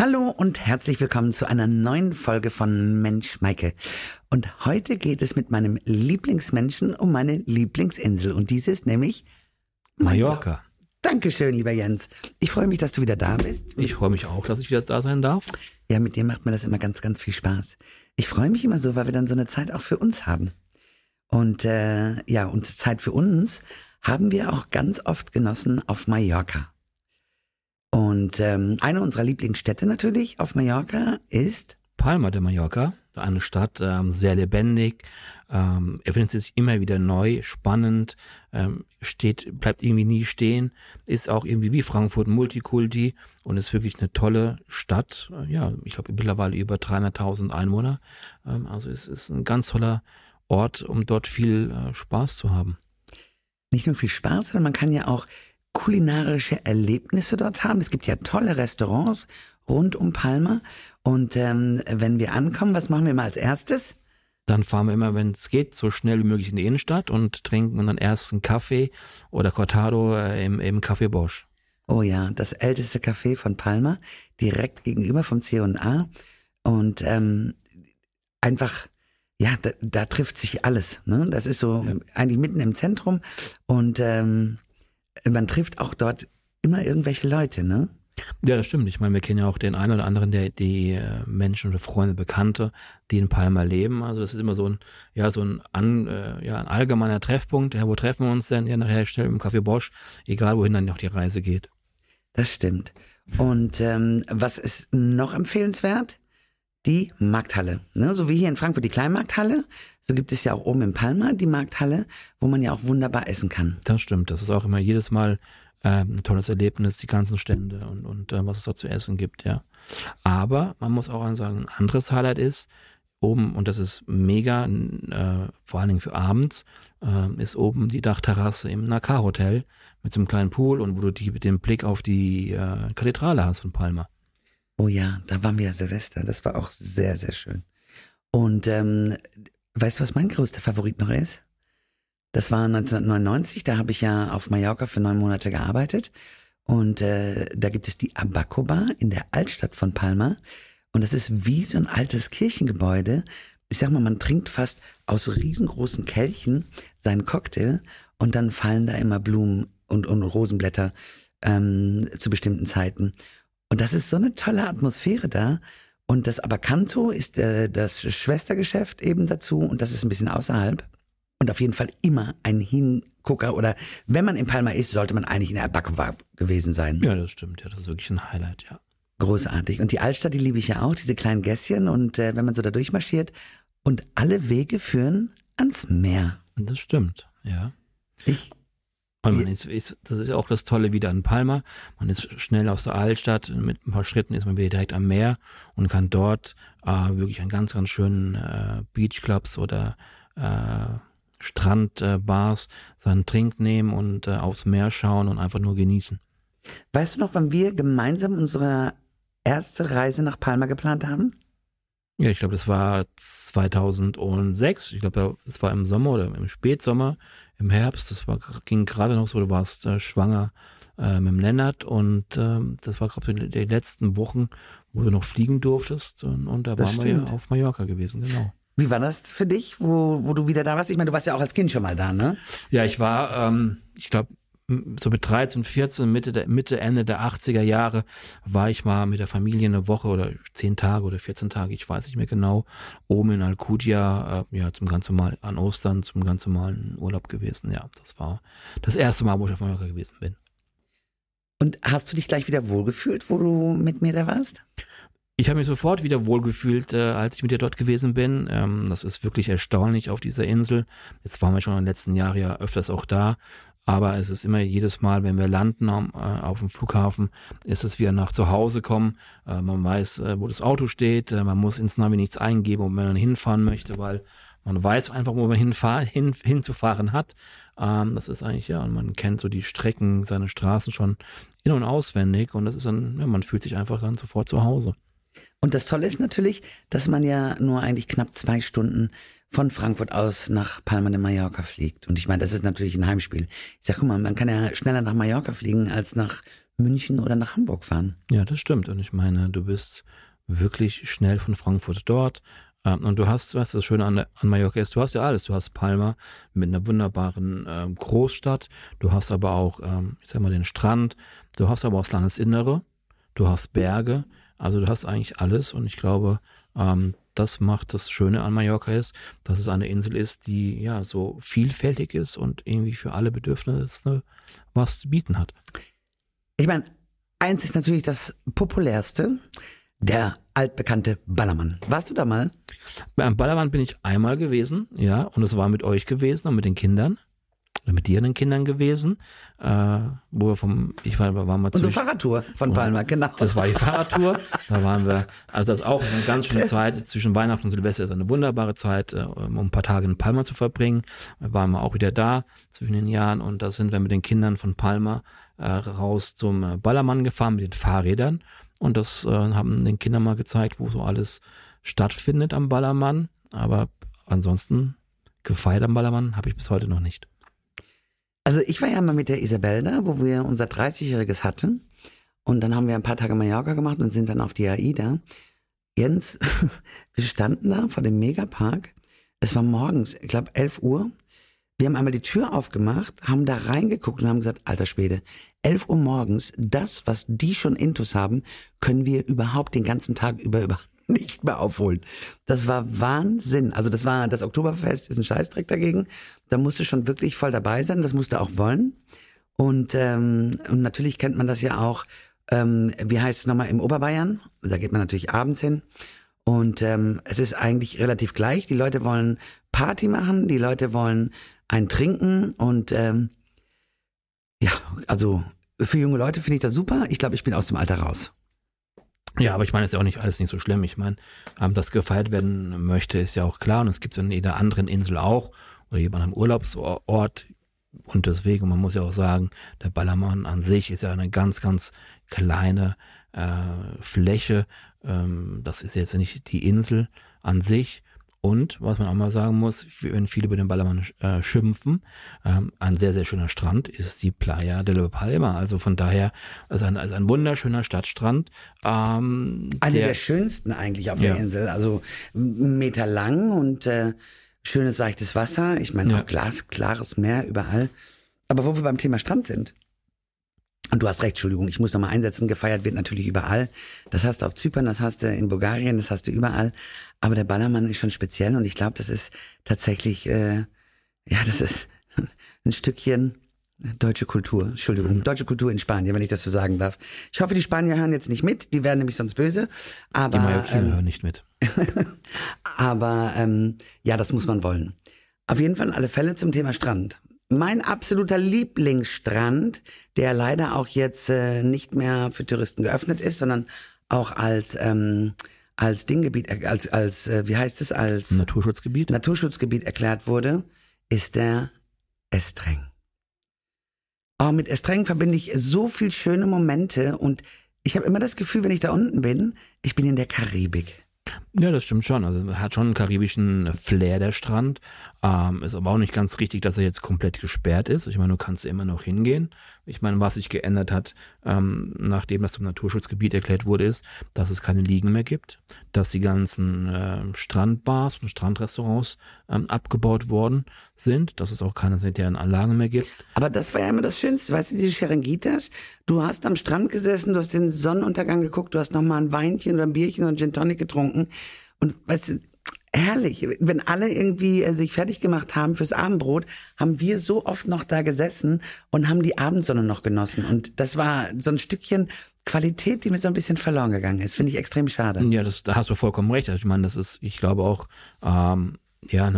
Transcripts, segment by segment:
Hallo und herzlich willkommen zu einer neuen Folge von Mensch Maike. Und heute geht es mit meinem Lieblingsmenschen um meine Lieblingsinsel. Und diese ist nämlich Mallorca. Dankeschön, lieber Jens. Ich freue mich, dass du wieder da bist. Ich freue mich auch, dass ich wieder da sein darf. Ja, mit dir macht mir das immer ganz, ganz viel Spaß. Ich freue mich immer so, weil wir dann so eine Zeit auch für uns haben. Und äh, ja, und Zeit für uns haben wir auch ganz oft genossen auf Mallorca. Und ähm, eine unserer Lieblingsstädte natürlich auf Mallorca ist Palma de Mallorca, eine Stadt, ähm, sehr lebendig, ähm, erfindet sich immer wieder neu, spannend, ähm, steht, bleibt irgendwie nie stehen, ist auch irgendwie wie Frankfurt Multikulti und ist wirklich eine tolle Stadt. Ja, ich glaube mittlerweile über 300.000 Einwohner. Ähm, also es ist ein ganz toller Ort, um dort viel äh, Spaß zu haben. Nicht nur viel Spaß, sondern man kann ja auch kulinarische Erlebnisse dort haben. Es gibt ja tolle Restaurants rund um Palma. Und ähm, wenn wir ankommen, was machen wir mal als erstes? Dann fahren wir immer, wenn es geht, so schnell wie möglich in die Innenstadt und trinken dann erst einen Kaffee oder Cortado äh, im, im Café Bosch. Oh ja, das älteste Café von Palma, direkt gegenüber vom C&A. Und ähm, einfach, ja, da, da trifft sich alles. Ne? Das ist so ja. eigentlich mitten im Zentrum. Und ähm, man trifft auch dort immer irgendwelche Leute, ne? Ja, das stimmt. Ich meine, wir kennen ja auch den einen oder anderen, der die äh, Menschen oder Freunde, Bekannte, die in Palma leben. Also das ist immer so ein, ja, so ein, an, äh, ja, ein allgemeiner Treffpunkt. Ja, wo treffen wir uns denn? Ja, nachher schnell im Café Bosch, egal wohin dann noch die Reise geht. Das stimmt. Und ähm, was ist noch empfehlenswert? Die Markthalle. Ne? So wie hier in Frankfurt die Kleinmarkthalle, so gibt es ja auch oben in Palma die Markthalle, wo man ja auch wunderbar essen kann. Das stimmt. Das ist auch immer jedes Mal ähm, ein tolles Erlebnis, die ganzen Stände und, und äh, was es dort zu essen gibt, ja. Aber man muss auch sagen, ein anderes Highlight ist, oben, und das ist mega, äh, vor allen Dingen für abends, äh, ist oben die Dachterrasse im Nakar Hotel mit so einem kleinen Pool und wo du die, dem Blick auf die äh, Kathedrale hast von Palma. Oh ja, da waren wir ja Silvester. Das war auch sehr, sehr schön. Und ähm, weißt du, was mein größter Favorit noch ist? Das war 1999, da habe ich ja auf Mallorca für neun Monate gearbeitet. Und äh, da gibt es die Abaco Bar in der Altstadt von Palma. Und das ist wie so ein altes Kirchengebäude. Ich sag mal, man trinkt fast aus riesengroßen Kelchen seinen Cocktail und dann fallen da immer Blumen und, und Rosenblätter ähm, zu bestimmten Zeiten. Und das ist so eine tolle Atmosphäre da. Und das Abacanto ist äh, das Schwestergeschäft eben dazu und das ist ein bisschen außerhalb und auf jeden Fall immer ein Hingucker oder wenn man in Palma ist, sollte man eigentlich in der Abakova gewesen sein. Ja, das stimmt. Ja, das ist wirklich ein Highlight, ja. Großartig. Und die Altstadt, die liebe ich ja auch, diese kleinen Gässchen und äh, wenn man so da durchmarschiert und alle Wege führen ans Meer. Das stimmt, ja. Ich und ist, ist, das ist ja auch das Tolle wieder in Palma. Man ist schnell aus der Altstadt, mit ein paar Schritten ist man wieder direkt am Meer und kann dort äh, wirklich an ganz, ganz schönen äh, Beachclubs oder äh, Strandbars seinen Trink nehmen und äh, aufs Meer schauen und einfach nur genießen. Weißt du noch, wann wir gemeinsam unsere erste Reise nach Palma geplant haben? Ja, ich glaube, das war 2006. Ich glaube, das war im Sommer oder im Spätsommer, im Herbst. Das war, ging gerade noch so, du warst äh, schwanger äh, mit dem Lennart und äh, das war, glaube ich, die letzten Wochen, wo du noch fliegen durftest. Und, und da das waren stimmt. wir ja auf Mallorca gewesen, genau. Wie war das für dich, wo, wo du wieder da warst? Ich meine, du warst ja auch als Kind schon mal da, ne? Ja, ich war, ähm, ich glaube, so mit 13, 14, Mitte, der, Mitte, Ende der 80er Jahre war ich mal mit der Familie eine Woche oder zehn Tage oder 14 Tage, ich weiß nicht mehr genau, oben in Alcudia, äh, ja, zum ganz normalen, an Ostern, zum ganz normalen Urlaub gewesen. Ja, das war das erste Mal, wo ich auf Mallorca gewesen bin. Und hast du dich gleich wieder wohlgefühlt, wo du mit mir da warst? Ich habe mich sofort wieder wohlgefühlt, äh, als ich mit dir dort gewesen bin. Ähm, das ist wirklich erstaunlich auf dieser Insel. Jetzt waren wir schon in den letzten Jahren ja öfters auch da. Aber es ist immer jedes Mal, wenn wir landen äh, auf dem Flughafen, ist es wie nach zu Hause kommen. Äh, man weiß, äh, wo das Auto steht. Man muss ins Navi nichts eingeben, wo man hinfahren möchte, weil man weiß einfach, wo man hinfahr, hin, hinzufahren hat. Ähm, das ist eigentlich, ja, und man kennt so die Strecken, seine Straßen schon in- und auswendig. Und das ist dann, ja, man fühlt sich einfach dann sofort zu Hause. Und das Tolle ist natürlich, dass man ja nur eigentlich knapp zwei Stunden von Frankfurt aus nach Palma de Mallorca fliegt. Und ich meine, das ist natürlich ein Heimspiel. Ich sag, guck mal, man kann ja schneller nach Mallorca fliegen als nach München oder nach Hamburg fahren. Ja, das stimmt. Und ich meine, du bist wirklich schnell von Frankfurt dort. Ähm, und du hast, was das Schöne an, an Mallorca ist, du hast ja alles. Du hast Palma mit einer wunderbaren ähm, Großstadt. Du hast aber auch, ähm, ich sag mal, den Strand. Du hast aber auch das Landesinnere. Du hast Berge. Also du hast eigentlich alles. Und ich glaube, ähm, das macht das Schöne an Mallorca ist, dass es eine Insel ist, die ja so vielfältig ist und irgendwie für alle Bedürfnisse was zu bieten hat. Ich meine, eins ist natürlich das populärste, der altbekannte Ballermann. Warst du da mal? Beim Ballermann bin ich einmal gewesen, ja, und es war mit euch gewesen und mit den Kindern mit dir den Kindern gewesen, äh, wo wir vom, ich war, waren wir Unsere Fahrradtour von Palma, genau. Das war die Fahrradtour. da waren wir, also das ist auch eine ganz schöne Zeit zwischen Weihnachten und Silvester ist eine wunderbare Zeit, äh, um ein paar Tage in Palma zu verbringen. Da waren wir auch wieder da zwischen den Jahren und da sind wir mit den Kindern von Palma äh, raus zum äh, Ballermann gefahren mit den Fahrrädern und das äh, haben den Kindern mal gezeigt, wo so alles stattfindet am Ballermann. Aber ansonsten gefeiert am Ballermann habe ich bis heute noch nicht. Also ich war ja mal mit der Isabel da, wo wir unser 30-Jähriges hatten. Und dann haben wir ein paar Tage Mallorca gemacht und sind dann auf die AIDA. Jens, wir standen da vor dem Megapark. Es war morgens, ich glaube 11 Uhr. Wir haben einmal die Tür aufgemacht, haben da reingeguckt und haben gesagt, alter Schwede, 11 Uhr morgens, das, was die schon intus haben, können wir überhaupt den ganzen Tag über, über nicht mehr aufholen. Das war Wahnsinn. Also das war, das Oktoberfest ist ein Scheißdreck dagegen. Da musste schon wirklich voll dabei sein. Das musste auch wollen. Und, ähm, und natürlich kennt man das ja auch, ähm, wie heißt es nochmal, im Oberbayern. Da geht man natürlich abends hin. Und ähm, es ist eigentlich relativ gleich. Die Leute wollen Party machen, die Leute wollen ein Trinken und ähm, ja, also für junge Leute finde ich das super. Ich glaube, ich bin aus dem Alter raus. Ja, aber ich meine, es ist ja auch nicht alles nicht so schlimm. Ich meine, ähm, dass gefeiert werden möchte, ist ja auch klar. Und es gibt es in jeder anderen Insel auch oder jemand am Urlaubsort. Und deswegen, man muss ja auch sagen, der Ballermann an sich ist ja eine ganz, ganz kleine äh, Fläche. Ähm, das ist jetzt nicht die Insel an sich. Und was man auch mal sagen muss, wenn viele über den Ballermann äh, schimpfen, ähm, ein sehr, sehr schöner Strand ist die Playa de la Palma. Also von daher, also ein, also ein wunderschöner Stadtstrand. Ähm, Eine der, der, schönsten eigentlich auf der ja. Insel. Also einen Meter lang und äh, schönes, seichtes Wasser. Ich meine, ja. auch Glas, klares Meer überall. Aber wo wir beim Thema Strand sind, und du hast recht, Entschuldigung, ich muss nochmal einsetzen, gefeiert wird natürlich überall. Das hast du auf Zypern, das hast du in Bulgarien, das hast du überall. Aber der Ballermann ist schon speziell und ich glaube, das ist tatsächlich, äh, ja, das ist ein Stückchen deutsche Kultur. Entschuldigung, deutsche Kultur in Spanien, wenn ich das so sagen darf. Ich hoffe, die Spanier hören jetzt nicht mit, die werden nämlich sonst böse. Aber, die Mallorquiner ähm, hören nicht mit. aber ähm, ja, das muss man wollen. Auf jeden Fall alle Fälle zum Thema Strand. Mein absoluter Lieblingsstrand, der leider auch jetzt äh, nicht mehr für Touristen geöffnet ist, sondern auch als ähm, als Dinggebiet, äh, als als äh, wie heißt es als Naturschutzgebiet Naturschutzgebiet erklärt wurde, ist der Estreng. Oh, mit Estreng verbinde ich so viel schöne Momente und ich habe immer das Gefühl, wenn ich da unten bin, ich bin in der Karibik. Ja, das stimmt schon. Also hat schon einen karibischen Flair der Strand. Ähm, ist aber auch nicht ganz richtig, dass er jetzt komplett gesperrt ist. Ich meine, du kannst immer noch hingehen. Ich meine, was sich geändert hat, ähm, nachdem das zum Naturschutzgebiet erklärt wurde, ist, dass es keine Liegen mehr gibt, dass die ganzen äh, Strandbars und Strandrestaurants ähm, abgebaut worden sind, dass es auch keine sanitären Anlagen mehr gibt. Aber das war ja immer das Schönste, weißt du, diese Cherengitas, du hast am Strand gesessen, du hast den Sonnenuntergang geguckt, du hast nochmal ein Weinchen oder ein Bierchen oder ein Gin Tonic getrunken und weißt du, herrlich. Wenn alle irgendwie äh, sich fertig gemacht haben fürs Abendbrot, haben wir so oft noch da gesessen und haben die Abendsonne noch genossen. Und das war so ein Stückchen Qualität, die mir so ein bisschen verloren gegangen ist. Finde ich extrem schade. Ja, das, da hast du vollkommen recht. Also ich meine, das ist, ich glaube auch, ähm, ja,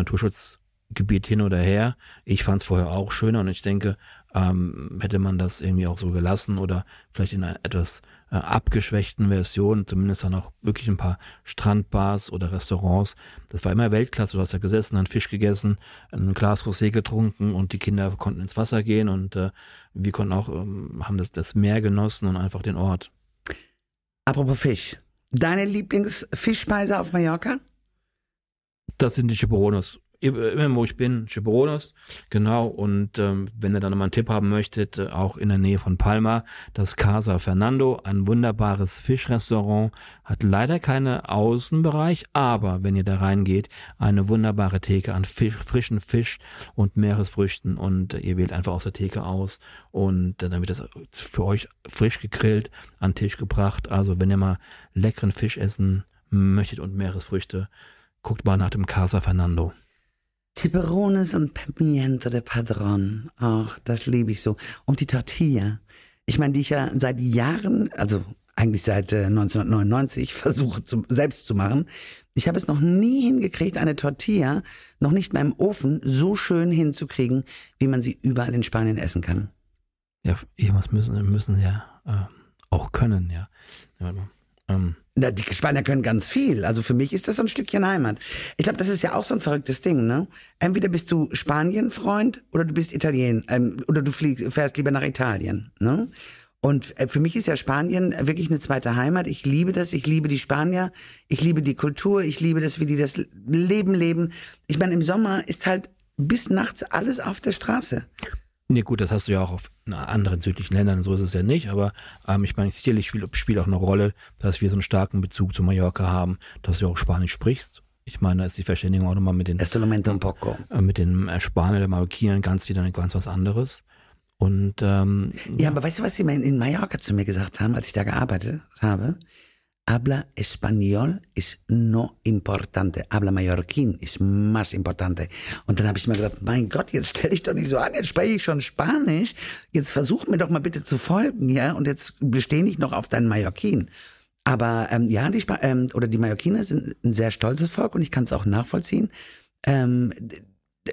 Naturschutzgebiet hin oder her. Ich fand es vorher auch schöner und ich denke, ähm, hätte man das irgendwie auch so gelassen oder vielleicht in einer etwas äh, abgeschwächten Version, zumindest dann auch wirklich ein paar Strandbars oder Restaurants. Das war immer Weltklasse. Du hast ja gesessen, einen Fisch gegessen, ein Glas Rosé getrunken und die Kinder konnten ins Wasser gehen und äh, wir konnten auch, ähm, haben das, das Meer genossen und einfach den Ort. Apropos Fisch. Deine Lieblingsfischspeise auf Mallorca? Das sind die Chipirones immer wo ich bin, Chibronos, genau. Und ähm, wenn ihr dann nochmal einen Tipp haben möchtet, äh, auch in der Nähe von Palma, das Casa Fernando, ein wunderbares Fischrestaurant, hat leider keinen Außenbereich, aber wenn ihr da reingeht, eine wunderbare Theke an Fisch, frischen Fisch und Meeresfrüchten und äh, ihr wählt einfach aus der Theke aus und äh, dann wird das für euch frisch gegrillt an den Tisch gebracht. Also wenn ihr mal leckeren Fisch essen möchtet und Meeresfrüchte, guckt mal nach dem Casa Fernando. Tiperones und Pimiento de Padron. Ach, das liebe ich so. Und die Tortilla. Ich meine, die ich ja seit Jahren, also eigentlich seit äh, 1999 versuche zu, selbst zu machen. Ich habe es noch nie hingekriegt, eine Tortilla noch nicht mal im Ofen so schön hinzukriegen, wie man sie überall in Spanien essen kann. Ja, irgendwas müssen, müssen ja äh, auch können, ja. ja ähm, na, die Spanier können ganz viel. Also für mich ist das so ein Stückchen Heimat. Ich glaube, das ist ja auch so ein verrücktes Ding, ne? Entweder bist du Spanien-Freund oder du bist Italien ähm, oder du fliegst, fährst lieber nach Italien, ne? Und äh, für mich ist ja Spanien wirklich eine zweite Heimat. Ich liebe das. Ich liebe die Spanier. Ich liebe die Kultur. Ich liebe das, wie die das Leben leben. Ich meine, im Sommer ist halt bis nachts alles auf der Straße. Nee, gut, das hast du ja auch auf anderen südlichen Ländern, so ist es ja nicht, aber ähm, ich meine, sicherlich spielt, spielt auch eine Rolle, dass wir so einen starken Bezug zu Mallorca haben, dass du auch Spanisch sprichst. Ich meine, da ist die Verständigung auch nochmal mit den, un poco. Äh, mit den äh, Spaniern der Marokkinern ganz wieder ganz was anderes. Und ähm, ja, aber weißt du, was sie in Mallorca zu mir gesagt haben, als ich da gearbeitet habe? Habla español es no importante, habla mallorquín es más importante. Und dann habe ich mir gedacht, mein Gott, jetzt stell dich doch nicht so an, jetzt spreche ich schon Spanisch, jetzt versuch mir doch mal bitte zu folgen, ja, und jetzt bestehe ich noch auf deinen Mallorquin. Aber ähm, ja, die Sp ähm, oder die Mallorquiner sind ein sehr stolzes Volk und ich kann es auch nachvollziehen. Ähm,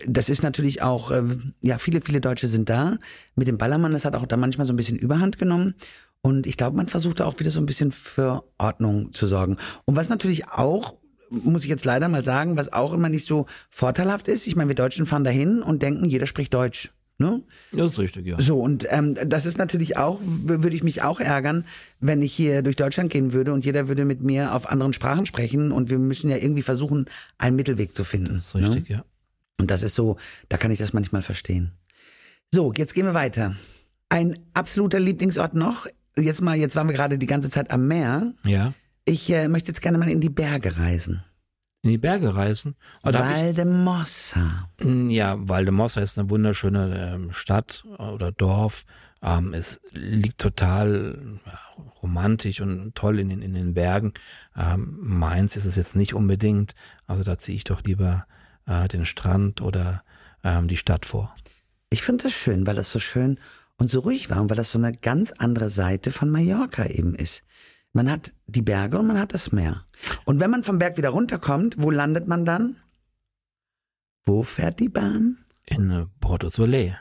das ist natürlich auch, äh, ja, viele, viele Deutsche sind da. Mit dem Ballermann, das hat auch da manchmal so ein bisschen Überhand genommen. Und ich glaube, man versucht auch wieder so ein bisschen für Ordnung zu sorgen. Und was natürlich auch muss ich jetzt leider mal sagen, was auch immer nicht so vorteilhaft ist. Ich meine, wir Deutschen fahren dahin und denken, jeder spricht Deutsch. Ne? Das ist richtig, ja. So, und ähm, das ist natürlich auch, würde ich mich auch ärgern, wenn ich hier durch Deutschland gehen würde und jeder würde mit mir auf anderen Sprachen sprechen und wir müssen ja irgendwie versuchen, einen Mittelweg zu finden. Das ist richtig, ne? ja. Und das ist so, da kann ich das manchmal verstehen. So, jetzt gehen wir weiter. Ein absoluter Lieblingsort noch jetzt mal, jetzt waren wir gerade die ganze Zeit am Meer. Ja. Ich äh, möchte jetzt gerne mal in die Berge reisen. In die Berge reisen? Valdemossa. Ich, hm, ja, Valdemossa ist eine wunderschöne ähm, Stadt oder Dorf. Ähm, es liegt total ja, romantisch und toll in, in, in den Bergen. Ähm, Mainz ist es jetzt nicht unbedingt. Also da ziehe ich doch lieber äh, den Strand oder ähm, die Stadt vor. Ich finde das schön, weil das so schön und so ruhig war und weil das so eine ganz andere Seite von Mallorca eben ist. Man hat die Berge und man hat das Meer. Und wenn man vom Berg wieder runterkommt, wo landet man dann? Wo fährt die Bahn? In äh, Porto Soleil.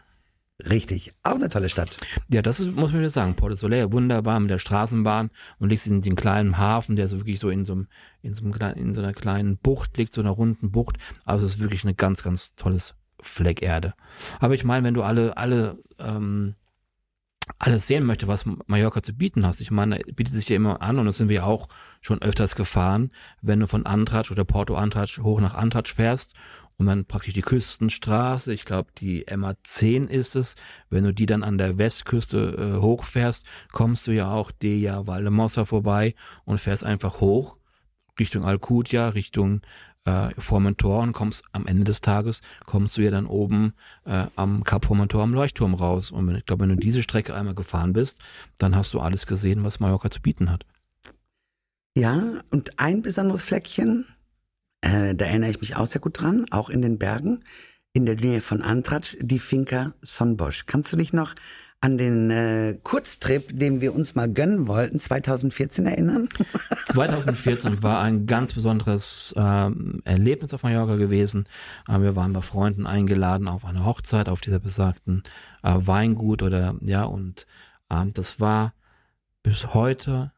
Richtig, auch eine tolle Stadt. Ja, das ist, muss man wieder sagen, Porto Soleil, wunderbar mit der Straßenbahn und liegst in den kleinen Hafen, der so wirklich so in so, einem, in so, einem, in so einer kleinen Bucht liegt, so einer runden Bucht. Also es ist wirklich ein ganz, ganz tolles Fleck Erde. Aber ich meine, wenn du alle, alle ähm, alles sehen möchte, was Mallorca zu bieten hat. Ich meine, bietet sich ja immer an und das sind wir auch schon öfters gefahren, wenn du von Antratsch oder Porto Antratsch hoch nach Antratsch fährst und dann praktisch die Küstenstraße, ich glaube die MA10 ist es, wenn du die dann an der Westküste äh, hochfährst, kommst du ja auch Deja Valdemossa vorbei und fährst einfach hoch Richtung Alcudia, Richtung äh, Formentor und kommst am Ende des Tages, kommst du ja dann oben äh, am Kap Formentor am Leuchtturm raus. Und ich glaube, wenn du diese Strecke einmal gefahren bist, dann hast du alles gesehen, was Mallorca zu bieten hat. Ja, und ein besonderes Fleckchen, äh, da erinnere ich mich auch sehr gut dran, auch in den Bergen, in der Nähe von Antratsch, die Finca Sonbosch. Kannst du dich noch an den äh, Kurztrip, den wir uns mal gönnen wollten, 2014 erinnern? 2014 war ein ganz besonderes ähm, Erlebnis auf Mallorca gewesen. Äh, wir waren bei Freunden eingeladen auf eine Hochzeit auf dieser besagten äh, Weingut oder ja und ähm, das war bis heute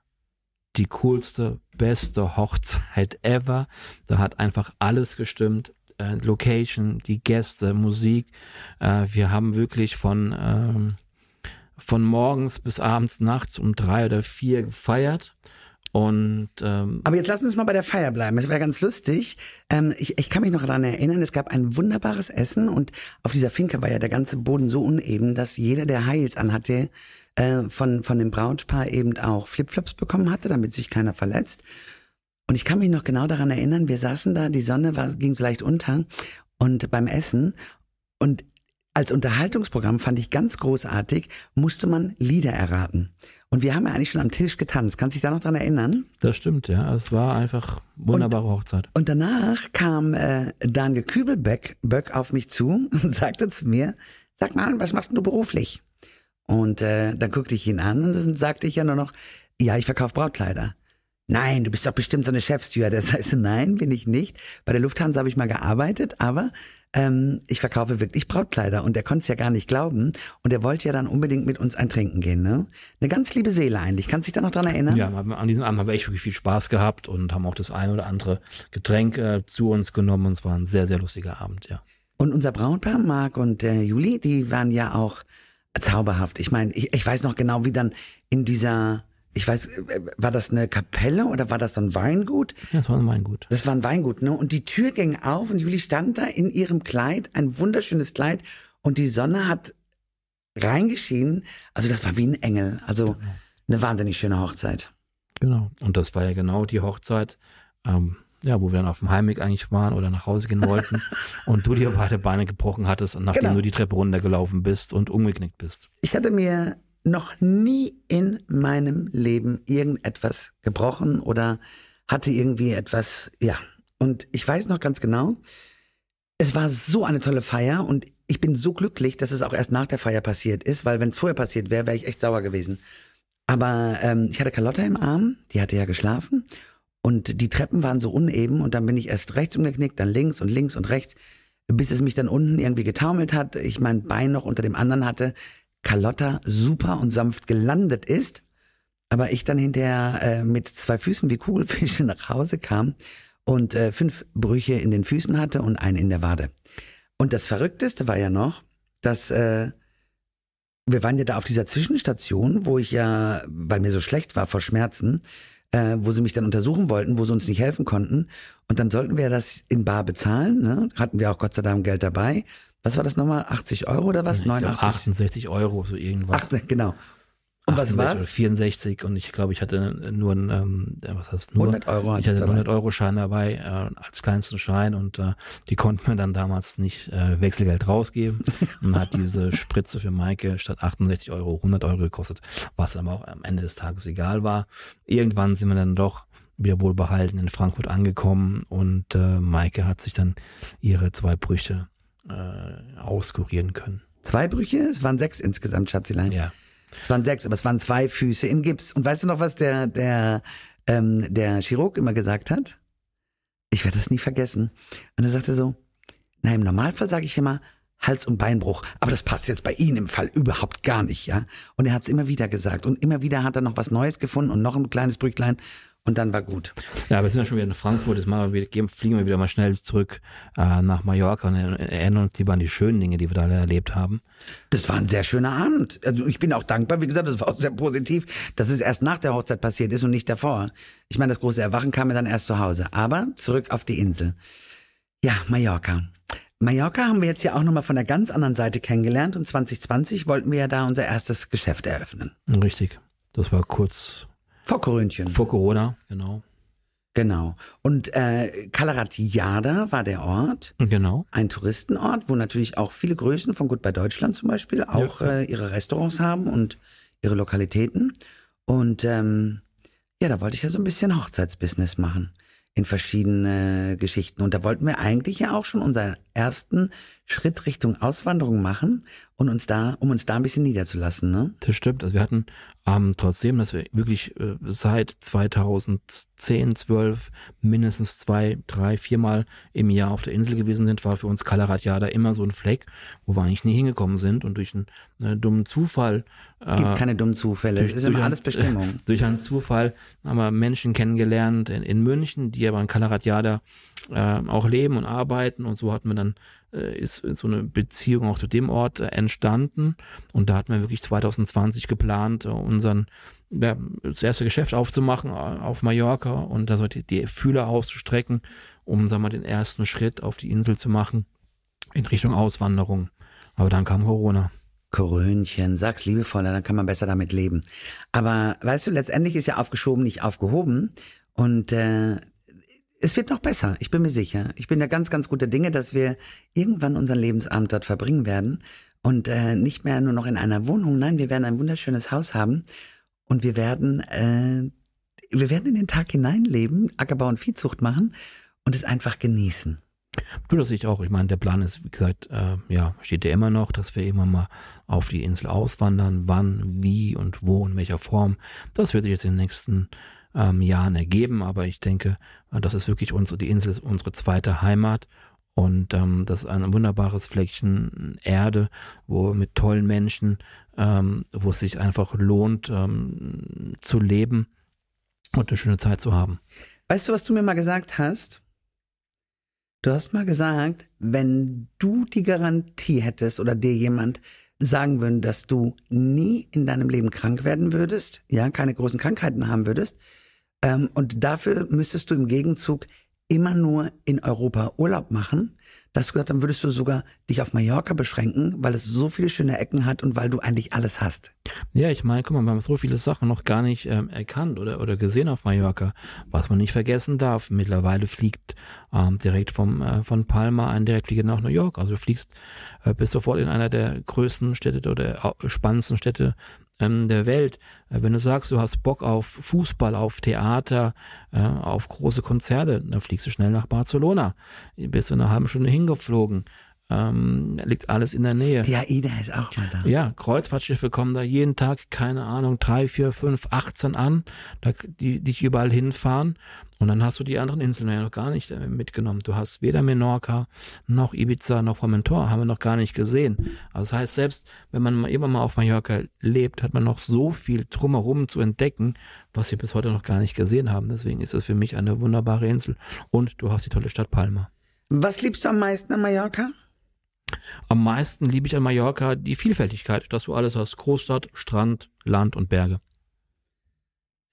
die coolste, beste Hochzeit ever. Da hat einfach alles gestimmt. Äh, Location, die Gäste, Musik. Äh, wir haben wirklich von ähm, von morgens bis abends nachts um drei oder vier gefeiert. Und ähm, Aber jetzt lass uns mal bei der Feier bleiben. Es wäre ganz lustig. Ähm, ich, ich kann mich noch daran erinnern, es gab ein wunderbares Essen und auf dieser Finke war ja der ganze Boden so uneben, dass jeder, der Heils anhatte, äh, von, von dem Brautpaar eben auch Flipflops bekommen hatte, damit sich keiner verletzt. Und ich kann mich noch genau daran erinnern, wir saßen da, die Sonne war, ging so leicht unter und beim Essen und als Unterhaltungsprogramm fand ich ganz großartig, musste man Lieder erraten. Und wir haben ja eigentlich schon am Tisch getanzt. Kannst du dich da noch dran erinnern? das stimmt, ja. Es war einfach wunderbare Hochzeit. Und danach kam äh, Daniel Kübelböck Böck auf mich zu und sagte zu mir, sag mal, was machst du beruflich? Und äh, dann guckte ich ihn an und dann sagte ich ja nur noch, ja, ich verkaufe Brautkleider. Nein, du bist doch bestimmt so eine Chefstewardess. Also nein, bin ich nicht. Bei der Lufthansa habe ich mal gearbeitet, aber ähm, ich verkaufe wirklich Brautkleider. Und er konnte es ja gar nicht glauben. Und er wollte ja dann unbedingt mit uns ein Trinken gehen. Ne? Eine ganz liebe Seele eigentlich. Kannst du dich da noch dran erinnern? Ja, an diesem Abend haben wir echt wirklich viel Spaß gehabt und haben auch das ein oder andere Getränk äh, zu uns genommen. Und es war ein sehr, sehr lustiger Abend, ja. Und unser Brautpaar, Marc und äh, Juli, die waren ja auch zauberhaft. Ich meine, ich, ich weiß noch genau, wie dann in dieser, ich weiß, äh, war das eine Kapelle oder war das so ein Weingut? Ja, das war ein Weingut. Das war ein Weingut, ne? Und die Tür ging auf und Juli stand da in ihrem Kleid, ein wunderschönes Kleid, und die Sonne hat reingeschienen. Also das war wie ein Engel. Also eine wahnsinnig schöne Hochzeit. Genau. Und das war ja genau die Hochzeit, ähm, ja, wo wir dann auf dem Heimweg eigentlich waren oder nach Hause gehen wollten und du dir beide Beine gebrochen hattest und nachdem Genau. du die Treppe runtergelaufen bist und umgeknickt bist. Ich hatte mir noch nie in meinem Leben irgendetwas gebrochen oder hatte irgendwie etwas, ja. Und ich weiß noch ganz genau, es war so eine tolle Feier und ich bin so glücklich, dass es auch erst nach der Feier passiert ist, weil wenn es vorher passiert wäre, wäre ich echt sauer gewesen. Aber ähm, ich hatte Carlotta im Arm, die hatte ja geschlafen und die Treppen waren so uneben und dann bin ich erst rechts umgeknickt, dann links und links und rechts, bis es mich dann unten irgendwie getaumelt hat, ich mein Bein noch unter dem anderen hatte, Carlotta super und sanft gelandet ist, aber ich dann hinterher äh, mit zwei Füßen wie Kugelfische nach Hause kam und äh, fünf Brüche in den Füßen hatte und einen in der Wade. Und das Verrückteste war ja noch, dass äh, wir waren ja da auf dieser Zwischenstation, wo ich ja, weil mir so schlecht war vor Schmerzen, äh, wo sie mich dann untersuchen wollten, wo sie uns nicht helfen konnten. Und dann sollten wir das in Bar bezahlen. Ne? Hatten wir auch Gott sei Dank Geld dabei. Was war das nochmal? 80 Euro oder was? Ich glaub, 89? 68 Euro, so irgendwas. Ach, genau. Und was 68 oder war's? 64 und ich glaube, ich hatte nur ein, ähm, was heißt nur? 100 Euro hatte Ich hatte einen dabei. 100 Euro Schein dabei äh, als kleinsten Schein und äh, die konnten mir dann damals nicht äh, Wechselgeld rausgeben und hat diese Spritze für Maike statt 68 Euro 100 Euro gekostet, was dann aber auch am Ende des Tages egal war. Irgendwann sind wir dann doch wieder wohlbehalten in Frankfurt angekommen und äh, Maike hat sich dann ihre zwei Brüche äh, auskurieren können. Zwei Brüche? Es waren sechs insgesamt, Schatzilein. Ja. Es waren sechs, aber es waren zwei Füße in Gips. Und weißt du noch, was der, der, ähm, der Chirurg immer gesagt hat? Ich werde das nie vergessen. Und er sagte so, na, im Normalfall sage ich immer Hals- und Beinbruch. Aber das passt jetzt bei Ihnen im Fall überhaupt gar nicht, ja. Und er hat es immer wieder gesagt. Und immer wieder hat er noch was Neues gefunden und noch ein kleines Brücklein. Und dann war gut. Ja, aber sind wir schon wieder in Frankfurt. Jetzt machen wir, gehen, fliegen wir wieder mal schnell zurück äh, nach Mallorca und erinnern uns lieber an die schönen Dinge, die wir da erlebt haben. Das war ein sehr schöner Abend. Also ich bin auch dankbar. Wie gesagt, das war auch sehr positiv, dass es erst nach der Hochzeit passiert ist und nicht davor. Ich meine, das große Erwachen kam mir dann erst zu Hause. Aber zurück auf die Insel. Ja, Mallorca. Mallorca haben wir jetzt ja auch nochmal von der ganz anderen Seite kennengelernt und 2020 wollten wir ja da unser erstes Geschäft eröffnen. Richtig. Das war kurz Vor Korünchen. vor Corona, genau. Genau. Und äh, Calaratiada war der Ort. Genau. ein Touristenort, wo natürlich auch viele Größen von Gut bei Deutschland zum Beispiel auch äh, ihre Restaurants haben und ihre Lokalitäten. Und ähm, ja, da wollte ich ja so ein bisschen Hochzeitsbusiness machen in verschiedene Geschichten. Und da wollten wir eigentlich ja auch schon unseren ersten Schritt Richtung Auswanderung machen und uns da, um uns da ein bisschen niederzulassen. Ne? Das stimmt. Also wir hatten ähm, trotzdem, dass wir wirklich äh, seit 2010, 12 mindestens zwei, drei, viermal im Jahr auf der Insel gewesen sind, war für uns Calaratiada immer so ein Fleck, wo wir eigentlich nie hingekommen sind und durch einen äh, dummen Zufall Gibt äh, keine dummen Zufälle. durch- Es ist durch immer ein- alles Bestimmung. durch einen Zufall haben wir Menschen kennengelernt in, in München, die aber in Calaratiada äh, auch leben und arbeiten und so hatten wir dann äh, ist so eine Beziehung auch zu dem Ort äh, entstanden und da hatten wir wirklich 2020 geplant, äh, unseren ja, das erste Geschäft aufzumachen äh, auf Mallorca und da so die, Fühler auszustrecken, um sagen wir, den ersten Schritt auf die Insel zu machen in Richtung Auswanderung. Aber dann kam Corona. Korönchen, sag's liebevoller, dann kann man besser damit leben. Aber weißt du, letztendlich ist ja aufgeschoben nicht aufgehoben und äh, es wird noch besser, ich bin mir sicher. Ich bin da ganz, ganz guter Dinge, dass wir irgendwann unseren Lebensabend dort verbringen werden und äh, nicht mehr nur noch in einer Wohnung. Nein, wir werden ein wunderschönes Haus haben und wir werden, äh, wir werden in den Tag hineinleben, Ackerbau und Viehzucht machen und es einfach genießen. Du, das sehe ich auch. Ich meine, der Plan ist, wie gesagt, äh, ja, steht ja immer noch, dass wir irgendwann mal auf die Insel auswandern. Wann, wie und wo, in welcher Form. Das wird sich jetzt in den nächsten ähm, Jahren ergeben. Aber ich denke, äh, das ist wirklich unsere, die Insel ist unsere zweite Heimat. Und ähm, das ist ein wunderbares Fleckchen Erde, wo mit tollen Menschen, ähm, wo es sich einfach lohnt ähm, zu leben und eine schöne Zeit zu haben. Weißt du, was du mir mal gesagt hast? Du hast mal gesagt, wenn du die Garantie hättest oder dir jemand sagen würden, dass du nie in deinem Leben krank werden würdest, ja, keine großen Krankheiten haben würdest, ähm, und dafür müsstest du im Gegenzug immer nur in Europa Urlaub machen, dass du gesagt, dann würdest du sogar dich auf Mallorca beschränken, weil es so viele schöne Ecken hat und weil du eigentlich alles hast. Ja, ich meine, guck mal, wir haben so viele Sachen noch gar nicht ähm, erkannt oder, oder gesehen auf Mallorca. Was man nicht vergessen darf, mittlerweile fliegt ähm, direkt vom, äh, von Palma ein Direktflieger nach New York. Also du fliegst, äh, bist sofort in einer der größten Städte oder spannendsten Städte ähm, der Welt. Äh, wenn du sagst, du hast Bock auf Fußball, auf Theater, äh, auf große Konzerte, dann fliegst du schnell nach Barcelona. Bist du eine halbe Stunde hingeflogen. Ähm, liegt alles in der Nähe. Die AIDA ist auch mal da. Ja, Kreuzfahrtschiffe kommen da jeden Tag, keine Ahnung, drei, vier, fünf, 18 an, da, die dich überall hinfahren. Und dann hast du die anderen Inseln ja noch gar nicht äh, mitgenommen. Du hast weder Menorca noch Ibiza noch Formentor, haben wir noch gar nicht gesehen. Also das heißt, selbst wenn man mal immer mal auf Mallorca lebt, hat man noch so viel drumherum zu entdecken, was wir bis heute noch gar nicht gesehen haben. Deswegen ist es für mich eine wunderbare Insel. Und du hast die tolle Stadt Palma. Was liebst du am meisten an Mallorca? Am meisten liebe ich an Mallorca die Vielfältigkeit, dass du alles hast. Großstadt, Strand, Land und Berge.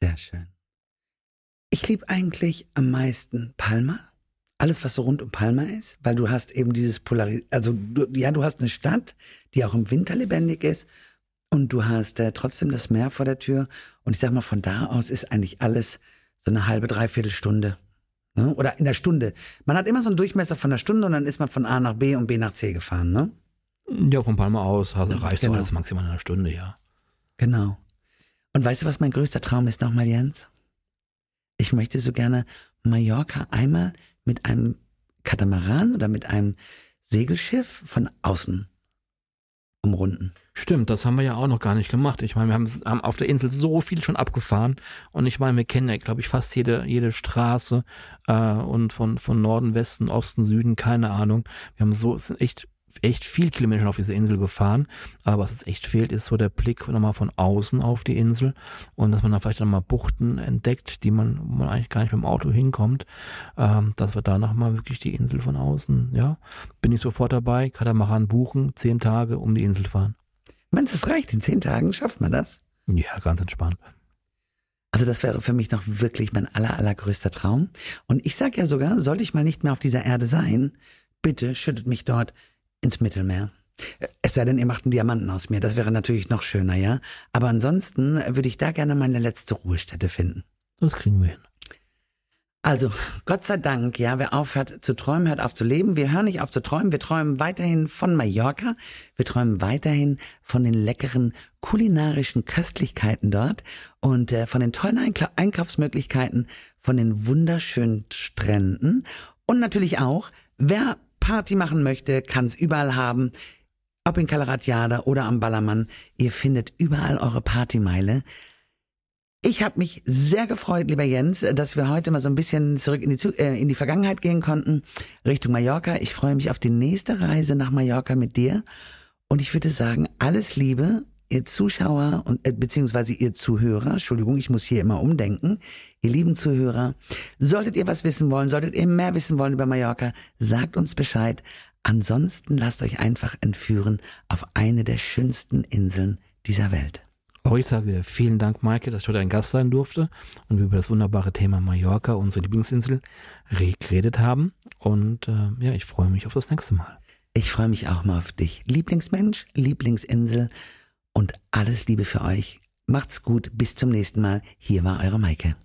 Sehr schön. Ich liebe eigentlich am meisten Palma. Alles, was so rund um Palma ist, weil du hast eben dieses Polaris, also du, ja, du hast eine Stadt, die auch im Winter lebendig ist und du hast äh, trotzdem das Meer vor der Tür und ich sag mal, von da aus ist eigentlich alles so eine halbe, dreiviertel Stunde Ne? Oder in der Stunde. Man hat immer so einen Durchmesser von einer Stunde und dann ist man von A nach B und B nach C gefahren, ne? Ja, von Palma aus also reicht genau. alles maximal in einer Stunde, ja. Genau. Und weißt du, was mein größter Traum ist nochmal, Jens? Ich möchte so gerne Mallorca einmal mit einem Katamaran oder mit einem Segelschiff von außen umrunden. Stimmt, das haben wir ja auch noch gar nicht gemacht. Ich meine, wir haben, haben auf der Insel so viel schon abgefahren und ich meine, wir kennen ja, glaube ich, fast jede, jede Straße äh, und von, von Norden, Westen, Osten, Süden, keine Ahnung. Wir haben so, sind echt echt viel Kilometer schon auf diese Insel gefahren. Aber was es echt fehlt, ist so der Blick nochmal von außen auf die Insel und dass man da vielleicht nochmal Buchten entdeckt, die man, wo man eigentlich gar nicht mit dem Auto hinkommt. Ähm, dass wir da nochmal wirklich die Insel von außen, ja, bin ich sofort dabei, Katamaran buchen, zehn Tage um die Insel fahren. Meinst du, es reicht? In zehn Tagen schafft man das? Ja, ganz entspannt. Also das wäre für mich noch wirklich mein aller, allergrößter Traum. Und ich sage ja sogar, sollte ich mal nicht mehr auf dieser Erde sein, bitte schüttet mich dort ins Mittelmeer. Es sei denn, ihr macht einen Diamanten aus mir. Das wäre natürlich noch schöner, ja. Aber ansonsten würde ich da gerne meine letzte Ruhestätte finden. Das kriegen wir hin. Also, Gott sei Dank, ja, wer aufhört zu träumen, hört auf zu leben. Wir hören nicht auf zu träumen. Wir träumen weiterhin von Mallorca. Wir träumen weiterhin von den leckeren kulinarischen Köstlichkeiten dort und äh, von den tollen Einkla Einkaufsmöglichkeiten, von den wunderschönen Stränden und natürlich auch, wer Party machen möchte, kann es überall haben. Ob in Calaratiada oder am Ballermann. Ihr findet überall eure Partymeile. Ich habe mich sehr gefreut, lieber Jens, dass wir heute mal so ein bisschen zurück in die, äh, in die Vergangenheit gehen konnten, Richtung Mallorca. Ich freue mich auf die nächste Reise nach Mallorca mit dir. Und ich würde sagen, alles Liebe ihr Zuschauer und äh, beziehungsweise ihr Zuhörer, Entschuldigung, ich muss hier immer umdenken, ihr lieben Zuhörer, solltet ihr was wissen wollen, solltet ihr mehr wissen wollen über Mallorca, sagt uns Bescheid. Ansonsten lasst euch einfach entführen auf eine der schönsten Inseln dieser Welt. Auch ich sage wieder vielen Dank, Maike, dass ich heute ein Gast sein durfte und wir über das wunderbare Thema Mallorca, unsere Lieblingsinsel, geredet haben. Und äh, ja, ich freue mich auf das nächste Mal. Ich freue mich auch mal auf dich. Lieblingsmensch, Lieblingsinsel und alles Liebe für euch. Macht's gut, bis zum nächsten Mal. Hier war eure Maike.